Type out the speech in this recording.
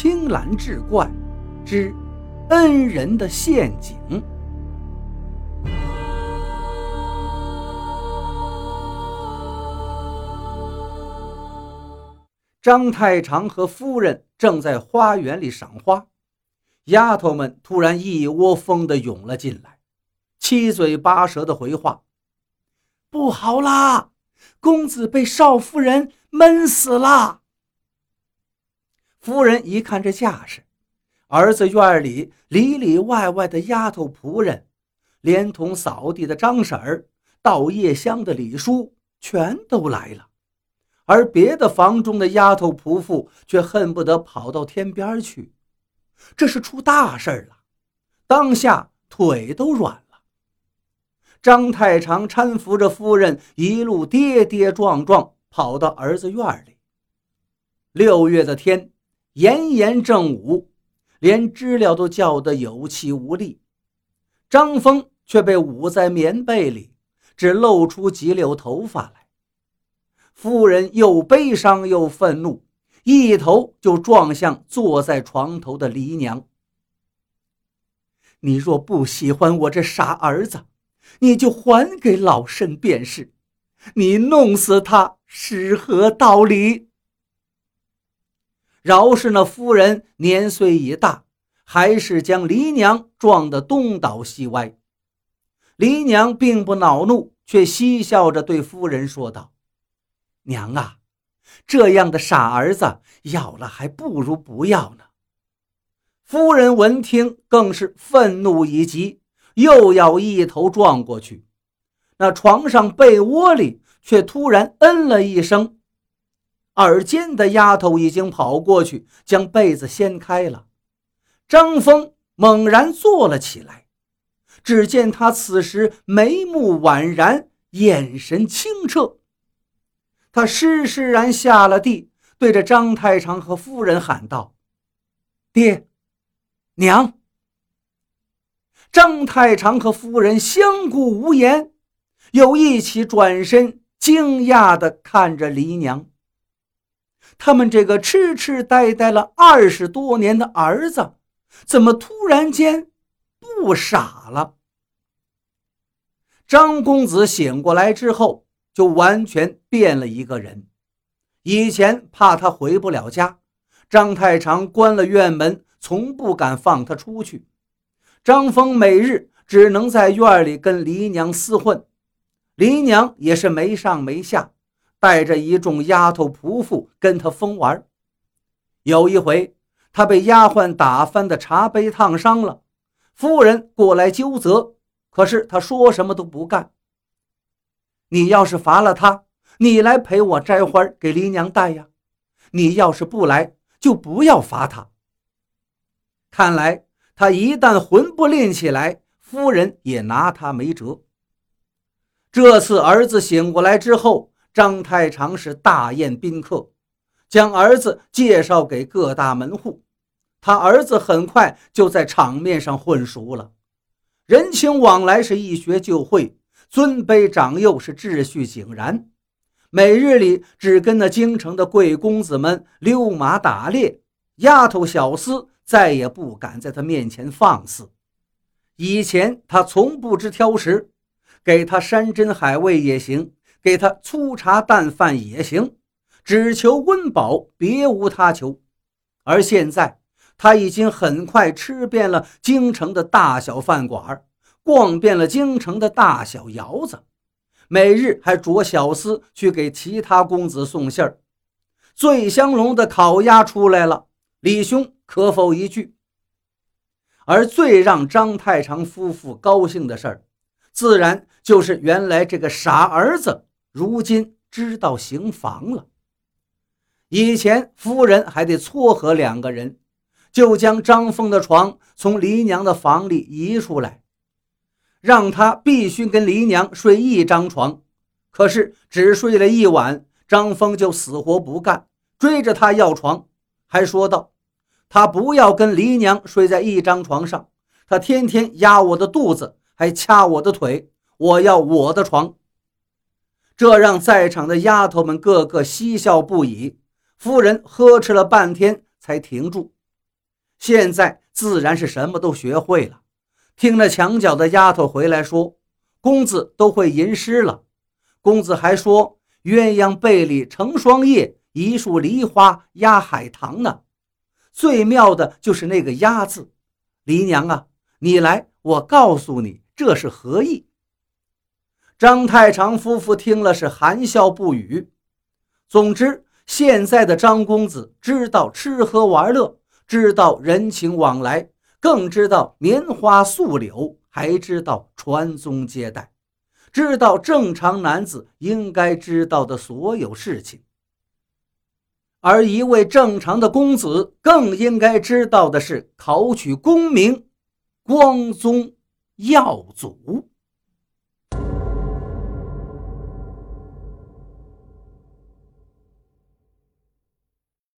青蓝志怪之恩人的陷阱。张太长和夫人正在花园里赏花，丫头们突然一窝蜂地涌了进来，七嘴八舌地回话：“不好啦，公子被少夫人闷死了！”夫人一看这架势，儿子院里里里外外的丫头仆人，连同扫地的张婶儿、倒夜香的李叔，全都来了。而别的房中的丫头仆妇却恨不得跑到天边去，这是出大事了。当下腿都软了。张太长搀扶着夫人，一路跌跌撞撞跑到儿子院里。六月的天，炎炎正午，连知了都叫得有气无力。张峰却被捂在棉被里，只露出几绺头发来。夫人又悲伤又愤怒，一头就撞向坐在床头的黎娘。你若不喜欢我这傻儿子，你就还给老身便是。你弄死他是何道理？饶是那夫人年岁已大，还是将黎娘撞得东倒西歪。黎娘并不恼怒，却嬉笑着对夫人说道。娘啊，这样的傻儿子要了还不如不要呢。夫人闻听更是愤怒已极，又要一头撞过去。那床上被窝里却突然嗯了一声，耳尖的丫头已经跑过去将被子掀开了。张峰猛然坐了起来，只见他此时眉目宛然，眼神清澈。他施施然下了地，对着张太长和夫人喊道：“爹，娘。”张太长和夫人相顾无言，又一起转身，惊讶地看着黎娘。他们这个痴痴呆呆了二十多年的儿子，怎么突然间不傻了？张公子醒过来之后。就完全变了一个人。以前怕他回不了家，张太长关了院门，从不敢放他出去。张峰每日只能在院里跟黎娘厮混，黎娘也是没上没下，带着一众丫头仆妇跟他疯玩。有一回，他被丫鬟打翻的茶杯烫伤了，夫人过来纠责，可是他说什么都不干。你要是罚了他，你来陪我摘花给黎娘戴呀。你要是不来，就不要罚他。看来他一旦魂不吝起来，夫人也拿他没辙。这次儿子醒过来之后，张太长是大宴宾客，将儿子介绍给各大门户。他儿子很快就在场面上混熟了，人情往来是一学就会。尊卑长幼是秩序井然，每日里只跟那京城的贵公子们溜马打猎，丫头小厮再也不敢在他面前放肆。以前他从不知挑食，给他山珍海味也行，给他粗茶淡饭也行，只求温饱，别无他求。而现在他已经很快吃遍了京城的大小饭馆逛遍了京城的大小窑子，每日还着小厮去给其他公子送信儿。醉香楼的烤鸭出来了，李兄可否一句？而最让张太长夫妇高兴的事儿，自然就是原来这个傻儿子如今知道行房了。以前夫人还得撮合两个人，就将张峰的床从黎娘的房里移出来。让他必须跟黎娘睡一张床，可是只睡了一晚，张峰就死活不干，追着他要床，还说道：“他不要跟黎娘睡在一张床上，他天天压我的肚子，还掐我的腿，我要我的床。”这让在场的丫头们个个嬉笑不已。夫人呵斥了半天才停住，现在自然是什么都学会了。听了墙角的丫头回来说，公子都会吟诗了。公子还说鸳鸯被里成双叶，一树梨花压海棠呢。最妙的就是那个“压”字，黎娘啊，你来，我告诉你这是何意。张太长夫妇听了是含笑不语。总之，现在的张公子知道吃喝玩乐，知道人情往来，更知道棉花素柳，还知道传宗接代，知道正常男子应该知道的所有事情。而一位正常的公子更应该知道的是考取功名、光宗耀祖。